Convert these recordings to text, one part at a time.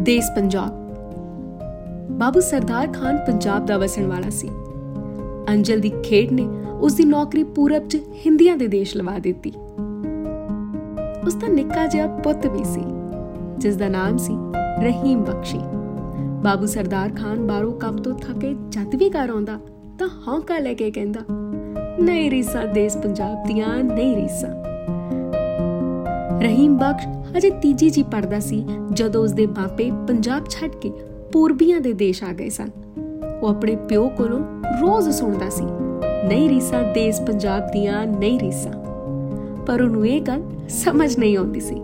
ਦੇਸ ਪੰਜਾਬ। ਬਾਬੂ ਸਰਦਾਰ ਖਾਨ ਪੰਜਾਬ ਦਾ ਵਸਣ ਵਾਲਾ ਸੀ। ਅੰਜਲ ਦੀ ਖੇਡ ਨੇ ਉਸ ਦੀ ਨੌਕਰੀ ਪੂਰਬ 'ਚ ਹਿੰਦੀਆਂ ਦੇ ਦੇਸ਼ ਲਵਾ ਦਿੱਤੀ। ਉਸ ਦਾ ਨਿੱਕਾ ਜਿਹਾ ਪੁੱਤ ਵੀ ਸੀ ਜਿਸ ਦਾ ਨਾਮ ਸੀ ਰਹੀਮ ਬਖਸ਼ੀ। ਬਾਬੂ ਸਰਦਾਰ ਖਾਨ ਬਾਹਰੋਂ ਕੰਮ ਤੋਂ ਥੱਕੇ ਜਦ ਵੀ ਘਰ ਆਉਂਦਾ ਤਾਂ ਹੌਂਕਾ ਲੈ ਕੇ ਕਹਿੰਦਾ ਨਹੀਂ ਰੀਸਾ, ਦੇਸ਼ ਪੰਜਾਬ ਦੀਆਂ ਨਹੀਂ ਰੀਸਾ। ਰਹੀਮ ਬਖਸ਼ ਅਜੇ ਤੀਜੀ ਜੀ ਪੜਦਾ ਸੀ, ਜਦੋਂ ਉਸਦੇ ਬਾਪੇ ਪੰਜਾਬ ਛੱਡ ਕੇ ਪੂਰਬੀਆਂ ਦੇ ਦੇਸ਼ ਆ ਗਏ ਸਨ। ਉਹ ਆਪਣੇ ਪਿਓ ਕੋਲੋਂ ਰੋਜ਼ ਸੁਣਦਾ ਸੀ, ਨਹੀਂ ਰੀਸਾ, ਦੇਸ਼ ਪੰਜਾਬ ਦੀਆਂ ਨਹੀਂ ਰੀਸਾ। ਪਰ ਉਹਨੂੰ ਇਹ ਗੱਲ ਸਮਝ ਨਹੀਂ ਆਉਂਦੀ ਸੀ।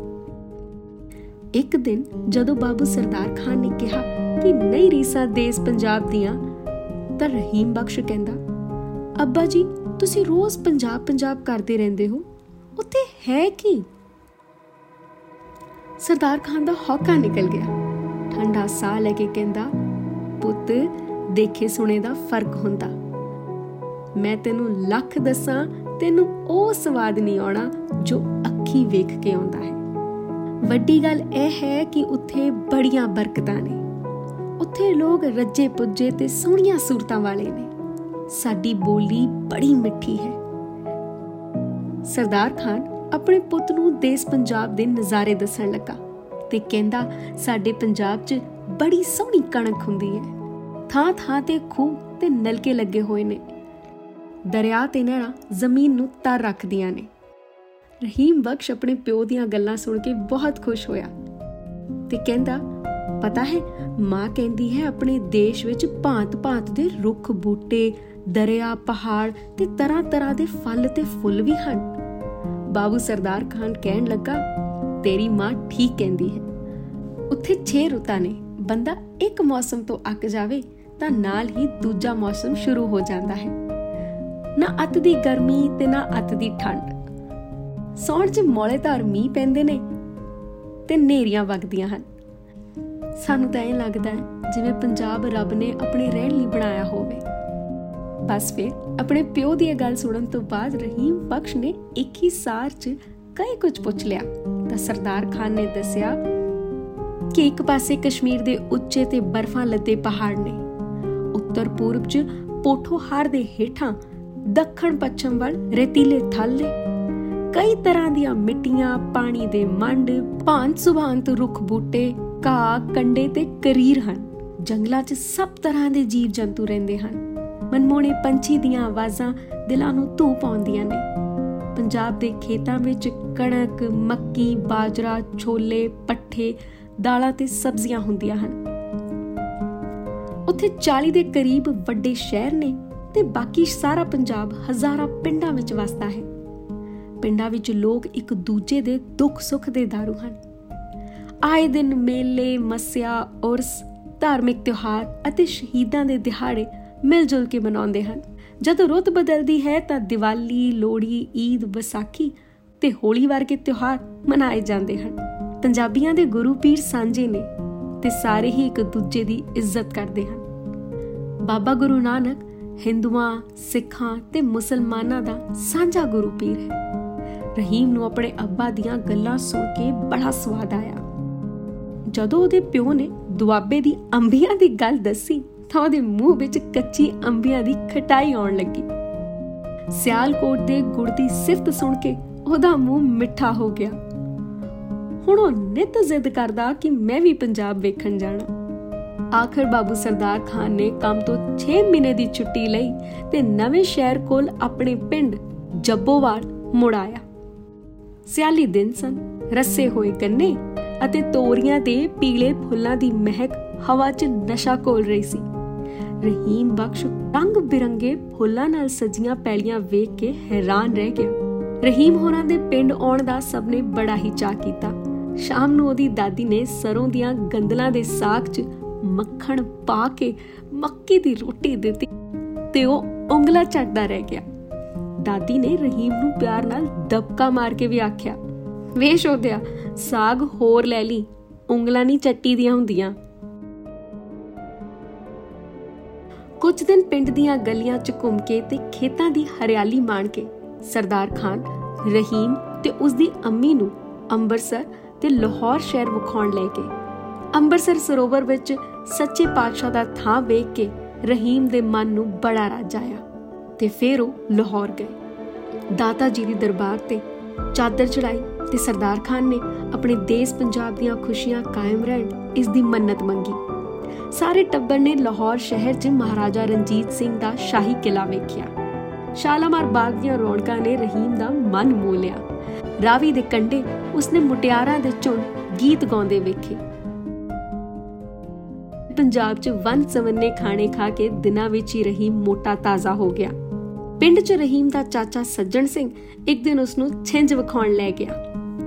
ਇੱਕ ਦਿਨ ਜਦੋਂ ਬਾਬੂ ਸਰਦਾਰ ਖਾਨ ਨੇ ਕਿਹਾ ਕਿ ਨਹੀਂ ਰੀਸਾ, ਦੇਸ਼ ਪੰਜਾਬ ਦੀਆਂ, ਤਾਂ ਰਹੀਮ ਬਖਸ਼ ਕਹਿੰਦਾ, ਅੱਬਾ ਜੀ, ਤੁਸੀਂ ਰੋਜ਼ ਪੰਜਾਬ ਪੰਜਾਬ ਕਰਦੇ ਰਹਿੰਦੇ ਹੋ? ਉੱਥੇ ਹੈ ਕੀ? ਸਰਦਾਰ ਖਾਨ ਦਾ ਹੌਕਾ ਨਿਕਲ ਗਿਆ। ਠੰਡਾ ਸਾਹ ਲੈ ਕੇ ਕਹਿੰਦਾ, ਪੁੱਤ, ਦੇਖੇ ਸੁਣੇ ਦਾ ਫ਼ਰਕ ਹੁੰਦਾ। ਮੈਂ ਤੈਨੂੰ ਲੱਖ ਦੱਸਾਂ, ਤੈਨੂੰ ਉਹ ਸਵਾਦ ਨਹੀਂ ਆਉਣਾ ਜੋ ਅੱਖੀ ਵੇਖ ਕੇ ਆਉਂਦਾ ਹੈ। ਵੱਡੀ ਗੱਲ ਇਹ ਹੈ ਕਿ ਉੱਥੇ ਬੜੀਆਂ ਬਰਕਤਾਂ ਨੇ। ਉੱਥੇ ਲੋਕ ਰੱਜੇ ਪੁੱਜੇ ਤੇ ਸੋਹਣੀਆਂ ਸੂਰਤਾਂ ਵਾਲੇ ਨੇ। ਸਾਡੀ ਬੋਲੀ ਬੜੀ ਮਿੱਠੀ ਹੈ। ਸਰਦਾਰ ਖਾਨ ਆਪਣੇ ਪੁੱਤ ਨੂੰ ਦੇਸ਼ ਪੰਜਾਬ ਦੇ ਨਜ਼ਾਰੇ ਦੱਸਣ ਲੱਗਾ ਤੇ ਕਹਿੰਦਾ, ਸਾਡੇ ਪੰਜਾਬ 'ਚ ਬੜੀ ਸੋਹਣੀ ਕਣਕ ਹੁੰਦੀ ਹੈ। ਥਾਂ ਥਾਂ ਤੇ ਖੂਹ ਤੇ ਨਲਕੇ ਲੱਗੇ ਹੋਏ ਨੇ। ਦਰਿਆ ਤੇ ਨਹਿਰਾਂ ਜ਼ਮੀਨ ਨੂੰ ਤਰ ਰੱਖਦੀਆਂ ਨੇ। ਰਹੀਮ ਬਖਸ਼ ਆਪਣੇ ਪਿਓ ਦੀਆਂ ਗੱਲਾਂ ਸੁਣ ਕੇ ਬਹੁਤ ਖੁਸ਼ ਹੋਇਆ ਤੇ ਕਹਿੰਦਾ, ਪਤਾ ਹੈ, ਮਾਂ ਕਹਿੰਦੀ ਹੈ ਆਪਣੇ ਦੇਸ਼ ਵਿੱਚ ਭਾਂਤ-ਭਾਂਤ ਦੇ ਰੁੱਖ ਬੂਟੇ, ਦਰਿਆ, ਪਹਾੜ ਤੇ ਤਰ੍ਹਾਂ ਤਰ੍ਹਾਂ ਦੇ ਫਲ ਤੇ ਫੁੱਲ ਵੀ ਹਨ। ਬਾਬੂ ਸਰਦਾਰ ਖਾਨ ਕਹਿਣ ਲੱਗਾ, ਤੇਰੀ ਮਾਂ ਠੀਕ ਕਹਿੰਦੀ ਹੈ। ਉੱਥੇ 6 ਰੁੱਤਾਂ ਨੇ। ਬੰਦਾ ਇੱਕ ਮੌਸਮ ਤੋਂ ਅੱਕ ਜਾਵੇ ਤਾਂ ਨਾਲ ਹੀ ਦੂਜਾ ਮੌਸਮ ਸ਼ੁਰੂ ਹੋ ਜਾਂਦਾ ਹੈ। ਨਾ ਅੱਤ ਦੀ ਗਰਮੀ ਤੇ ਨਾ ਅੱਤ ਦੀ ਠੰਡ। ਸੌਣ 'ਚ ਮੌਲੇਦਾਰ ਮੀਂਹ ਪੈਂਦੇ ਨੇ ਤੇ ਨੇਰੀਆਂ ਵਗਦੀਆਂ ਹਨ। ਸਾਨੂੰ ਤਾਂ ਇਹ ਲੱਗਦਾ ਹੈ ਜਿਵੇਂ ਪੰਜਾਬ ਰੱਬ ਨੇ ਆਪਣੇ ਰਹਿਣ ਲਈ ਬਣਾਇਆ ਹੋਵੇ। ਬਸ ਫਿਰ ਆਪਣੇ ਪਿਓ ਦੀ ਇਹ ਗੱਲ ਸੁਣਨ ਤੋਂ ਬਾਅਦ ਰਹੀਮ ਬਖਸ਼ ਨੇ ਇੱਕ ਹੀ ਸਾਰ 'ਚ ਕਈ ਕੁਝ ਪੁੱਛ ਲਿਆ। ਤਾਂ ਸਰਦਾਰ ਖਾਨ ਨੇ ਦੱਸਿਆ ਕਿ ਇੱਕ ਪਾਸੇ ਕਸ਼ਮੀਰ ਦੇ ਉੱਚੇ ਤੇ ਬਰਫਾਂ ਲੱਦੇ ਪਹਾੜ ਨੇ। ਉੱਤਰ ਪੂਰਬ 'ਚ ਪੋਠੋਹਾਰ ਦੇ ਹੇਠਾਂ ਦੱਖਣ ਪੱਛਮ ਵੱਲ ਰੇਤੀਲੇ ਥਲ ਨੇ। ਕਈ ਤਰ੍ਹਾਂ ਦੀਆਂ ਮਿੱਟੀਆਂ, ਪਾਣੀ ਦੇ ਮੰਡ, ਭਾਂਤ ਸੁਭਾਂਤ ਰੁੱਖ ਬੂਟੇ, ਘਾਹ ਕੰਡੇ ਤੇ ਕਰੀਰ ਹਨ। ਜੰਗਲਾਂ 'ਚ ਸਭ ਤਰ੍ਹਾਂ ਦੇ ਜੀਵ ਜੰਤੂ ਰਹਿੰਦੇ ਹਨ। ਮਨਮੋਹਣੇ ਪੰਛੀ ਦੀਆਂ ਆਵਾਜ਼ਾਂ ਦਿਲਾਂ ਨੂੰ ਧੂ ਪਾਉਂਦੀਆਂ ਨੇ। ਪੰਜਾਬ ਦੇ ਖੇਤਾਂ ਵਿੱਚ ਕਣਕ, ਮੱਕੀ, ਬਾਜਰਾ, ਛੋਲੇ, ਪੱਠੇ, ਦਾਲਾਂ ਤੇ ਸਬਜ਼ੀਆਂ ਹੁੰਦੀਆਂ ਹਨ। ਉੱਥੇ 40 ਦੇ ਕਰੀਬ ਵੱਡੇ ਸ਼ਹਿਰ ਨੇ ਤੇ ਬਾਕੀ ਸਾਰਾ ਪੰਜਾਬ ਹਜ਼ਾਰਾਂ ਪਿੰਡਾਂ ਵਿੱਚ ਵਸਦਾ ਹੈ। ਪਿੰਡਾਂ ਵਿੱਚ ਲੋਕ ਇੱਕ ਦੂਜੇ ਦੇ ਦੁੱਖ ਸੁੱਖ ਦੇ ਦਾਰੂ ਹਨ। ਆਏ ਦਿਨ ਮੇਲੇ, ਮਸਿਆ, ਉਰਸ, ਧਾਰਮਿਕ ਤਿਉਹਾਰ ਅਤੇ ਸ਼ਹੀਦਾਂ ਦੇ ਦਿਹਾੜੇ ਮਿਲ ਜੁਲ ਕੇ ਮਨਾਉਂਦੇ ਹਨ। ਜਦੋਂ ਰੁੱਤ ਬਦਲਦੀ ਹੈ ਤਾਂ ਦੀਵਾਲੀ, ਲੋਹੜੀ, ਈਦ, ਵਿਸਾਖੀ ਤੇ ਹੋਲੀ ਵਰਗੇ ਤਿਉਹਾਰ ਮਨਾਏ ਜਾਂਦੇ ਹਨ। ਪੰਜਾਬੀਆਂ ਦੇ ਗੁਰੂ ਪੀਰ ਸਾਂਝੇ ਨੇ ਤੇ ਸਾਰੇ ਹੀ ਇੱਕ ਦੂਜੇ ਦੀ ਇੱਜ਼ਤ ਕਰਦੇ ਹਨ। ਬਾਬਾ ਗੁਰੂ ਨਾਨਕ ਹਿੰਦੂਆਂ, ਸਿੱਖਾਂ ਤੇ ਮੁਸਲਮਾਨਾਂ ਦਾ ਸਾਂਝਾ ਗੁਰੂ ਪੀਰ ਹੈ। ਰਹੀਮ ਨੂੰ ਆਪਣੇ ਅੱਬਾ ਦੀਆਂ ਗੱਲਾਂ ਸੁਣ ਕੇ ਬੜਾ ਸਵਾਦ ਆਇਆ। ਜਦੋਂ ਉਹਦੇ ਪਿਓ ਨੇ ਦੁਆਬੇ ਦੀ ਅੰਬੀਆਂ ਦੀ ਗੱਲ ਦੱਸੀ ਤਾਂ ਉਹਦੇ ਮੂੰਹ ਵਿੱਚ ਕੱਚੀ ਅੰਬੀਆਂ ਦੀ ਖਟਾਈ ਆਉਣ ਲੱਗੀ। ਸਿਆਲਕੋਟ ਦੇ ਗੁੜ ਦੀ ਸਿਫਤ ਸੁਣ ਕੇ ਉਹਦਾ ਮੂੰਹ ਮਿੱਠਾ ਹੋ ਗਿਆ। ਹੁਣ ਉਹ ਨਿਤ ਜ਼ਿੱਦ ਕਰਦਾ ਕਿ ਮੈਂ ਵੀ ਪੰਜਾਬ ਵੇਖਣ ਜਾਣਾ। ਆਖਰ ਬਾਬੂ ਸਰਦਾਰ ਖਾਨ ਨੇ ਕੰਮ ਤੋਂ 6 ਮਹੀਨੇ ਦੀ ਛੁੱਟੀ ਲਈ ਤੇ ਨਵੇਂ ਸ਼ਹਿਰ ਕੋਲ ਆਪਣੇ ਪਿੰਡ ਜੱਬੋਵਾਲ ਮੁੜ ਆਇਆ। ਸਿਆਲੀ ਦਿਨ ਸਨ, ਰੱਸੇ ਹੋਏ ਕੰਨੇ ਅਤੇ ਤੋਰੀਆਂ ਦੇ ਪੀਲੇ ਫੁੱਲਾਂ ਦੀ ਮਹਿਕ ਹਵਾ 'ਚ ਨਸ਼ਾ ਕੋਲ ਰਹੀ ਸੀ। ਰਹੀਮ ਬਖਸ਼ ਰੰਗ ਬਿਰੰਗੇ ਫੁੱਲਾਂ ਨਾਲ ਸਜੀਆਂ ਪੈਲੀਆਂ ਵੇਖ ਕੇ ਹੈਰਾਨ ਰਹਿ ਗਿਆ। ਰਹੀਮ ਹੋਰਾਂ ਦੇ ਪਿੰਡ ਆਉਣ ਦਾ ਸਭ ਨੇ ਬੜਾ ਹੀ ਚਾਹ ਕੀਤਾ। ਸ਼ਾਮ ਨੂੰ ਉਹਦੀ ਦਾਦੀ ਨੇ ਸਰੋਂ ਦੀਆਂ ਗੰਦਲਾਂ ਦੇ ਸਾਗ 'ਚ ਮੱਖਣ ਪਾ ਕੇ ਮੱਕੀ ਦੀ ਰੋਟੀ ਦਿੱਤੀ ਤੇ ਉਹ ਉਂਗਲਾ ਚੱਟਦਾ ਰਹਿ ਗਿਆ। ਦਾਦੀ ਨੇ ਰਹੀਮ ਨੂੰ ਪਿਆਰ ਨਾਲ ਦਬਕਾ ਮਾਰ ਕੇ ਵੀ ਆਖਿਆ, ਵੇਸ਼ ਉਹਦਿਆ, ਸਾਗ ਹੋਰ ਲੈ ਲਈ, ਉਂਗਲਾਂ ਨਹੀਂ ਚੱਟੀ ਦੀਆਂ ਹੁੰਦੀਆਂ। ਕੁਝ ਦਿਨ ਪਿੰਡ ਦੀਆਂ ਗਲੀਆਂ 'ਚ ਘੁੰਮ ਕੇ ਤੇ ਖੇਤਾਂ ਦੀ ਹਰਿਆਲੀ ਮਾਣ ਕੇ ਸਰਦਾਰ ਖਾਨ, ਰਹੀਮ ਤੇ ਉਸ ਦੀ ਅੰਮੀ ਨੂੰ ਅੰਮ੍ਰਿਤਸਰ ਤੇ ਲਾਹੌਰ ਸ਼ਹਿਰ ਵਿਖਾਉਣ ਲੈ ਕੇ ਅੰਮ੍ਰਿਤਸਰ ਸਰੋਵਰ ਵਿੱਚ ਸੱਚੇ ਪਾਤਸ਼ਾਹ ਦਾ ਥਾਂ ਵੇਖ ਕੇ ਰਹੀਮ ਦੇ ਮਨ ਨੂੰ ਬੜਾ ਰਾਜ ਆਇਆ ਤੇ ਫਿਰ ਉਹ ਲਾਹੌਰ ਗਏ। ਦਾਤਾ ਜੀ ਦੀ ਦਰਬਾਰ ਤੇ ਚਾਦਰ ਚੜਾਈ ਤੇ ਸਰਦਾਰ ਖਾਨ ਨੇ ਆਪਣੇ ਦੇਸ਼ ਪੰਜਾਬ ਦੀਆਂ ਖੁਸ਼ੀਆਂ ਕਾਇਮ ਰਹਿਣ ਇਸ ਦੀ ਮੰਨਤ ਮੰਗੀ। ਸਾਰੇ ਟੱਬਰ ਨੇ ਲਾਹੌਰ ਸ਼ਹਿਰ 'ਚ ਮਹਾਰਾਜਾ ਰਣਜੀਤ ਸਿੰਘ ਦਾ ਸ਼ਾਹੀ ਕਿਲਾ ਵੇਖਿਆ। ਸ਼ਾਲਾਮਾਰ ਬਾਗ ਦੀਆਂ ਰੌਣਕਾਂ ਨੇ ਰਹੀਮ ਦਾ ਮਨ ਮੋਹ ਲਿਆ। ਰਾਵੀ ਦੇ ਕੰਢੇ ਉਸਨੇ ਮੁਟਿਆਰਾਂ ਦੇ ਝੁੰਡ ਗੀਤ ਗਾਉਂਦੇ ਵੇਖੇ। ਪੰਜਾਬ 'ਚ ਵਨ ਸਵੰਨੇ ਖਾਣੇ ਖਾ ਕੇ ਦਿਨਾਂ ਵਿੱਚ ਹੀ ਰਹੀਮ ਮੋਟਾ ਤਾਜ਼ਾ ਹੋ ਗਿਆ। ਪਿੰਡ 'ਚ ਰਹੀਮ ਦਾ ਚਾਚਾ ਸੱਜਣ ਸਿੰਘ ਇੱਕ ਦਿਨ ਉਸ ਨੂੰ ਛਿੰਝ ਵਿਖਾਉਣ ਲੈ ਗਿਆ।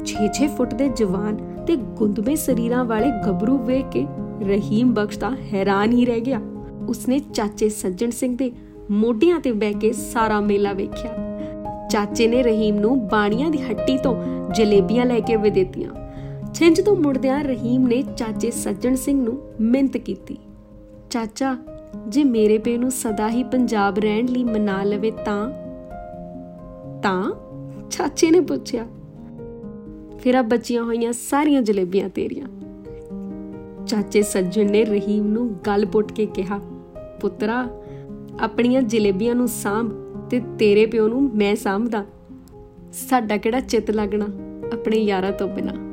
6-6 ਫੁੱਟ ਦੇ ਜਵਾਨ ਤੇ ਗੁੰਦਵੇਂ ਸਰੀਰਾਂ ਵਾਲੇ ਗੱਭਰੂ ਵੇਖ ਕੇ ਰਹੀਮ ਬਖਸ਼ ਤਾਂ ਹੈਰਾਨ ਹੀ ਰਹਿ ਗਿਆ। ਉਸਨੇ ਚਾਚੇ ਸੱਜਣ ਸਿੰਘ ਦੇ ਮੋਢਿਆਂ ਤੇ ਬਹਿ ਕੇ ਸਾਰਾ ਮੇਲਾ ਵੇਖਿਆ। ਚਾਚੇ ਨੇ ਰਹੀਮ ਨੂੰ ਬਾਣੀਆਂ ਦੀ ਹੱਟੀ ਤੋਂ ਜਲੇਬੀਆਂ ਲੈ ਕੇ ਵੀ ਦਿੱਤੀਆਂ। ਛਿੰਝ ਤੋਂ ਮੁੜਦਿਆਂ ਰਹੀਮ ਨੇ ਚਾਚੇ ਸੱਜਣ ਸਿੰਘ ਨੂੰ ਮਿੰਤ ਕੀਤੀ। ਚਾਚਾ, ਜੇ ਮੇਰੇ ਪੇ ਨੂੰ ਸਦਾ ਹੀ ਪੰਜਾਬ ਰਹਿਣ ਲਈ ਮਨਾ ਲਵੇ ਤਾਂ? ਤਾਂ? ਚਾਚੇ ਨੇ ਪੁੱਛਿਆ। ਫਿਰ ਆ ਬਚੀਆਂ ਹੋਈਆਂ ਸਾਰੀਆਂ ਜਲੇਬੀਆਂ ਤੇਰੀਆਂ। ਚਾਚੇ ਸੱਜਣ ਨੇ ਰਹੀਮ ਨੂੰ ਗੱਲ ਪੁੱਟ ਕੇ ਕਿਹਾ, ਪੁੱਤਰਾ, ਆਪਣੀਆਂ ਜਲੇਬੀਆਂ ਨੂੰ ਸਾਂਭ ਤੇ ਤੇਰੇ ਪਿਓ ਨੂੰ ਮੈਂ ਸਾਂਭਦਾ। ਸਾਡਾ ਕਿਹੜਾ ਚਿੱਤ ਲੱਗਣਾ ਆਪਣੇ ਯਾਰਾਂ ਤੋਂ ਬਿਨਾ?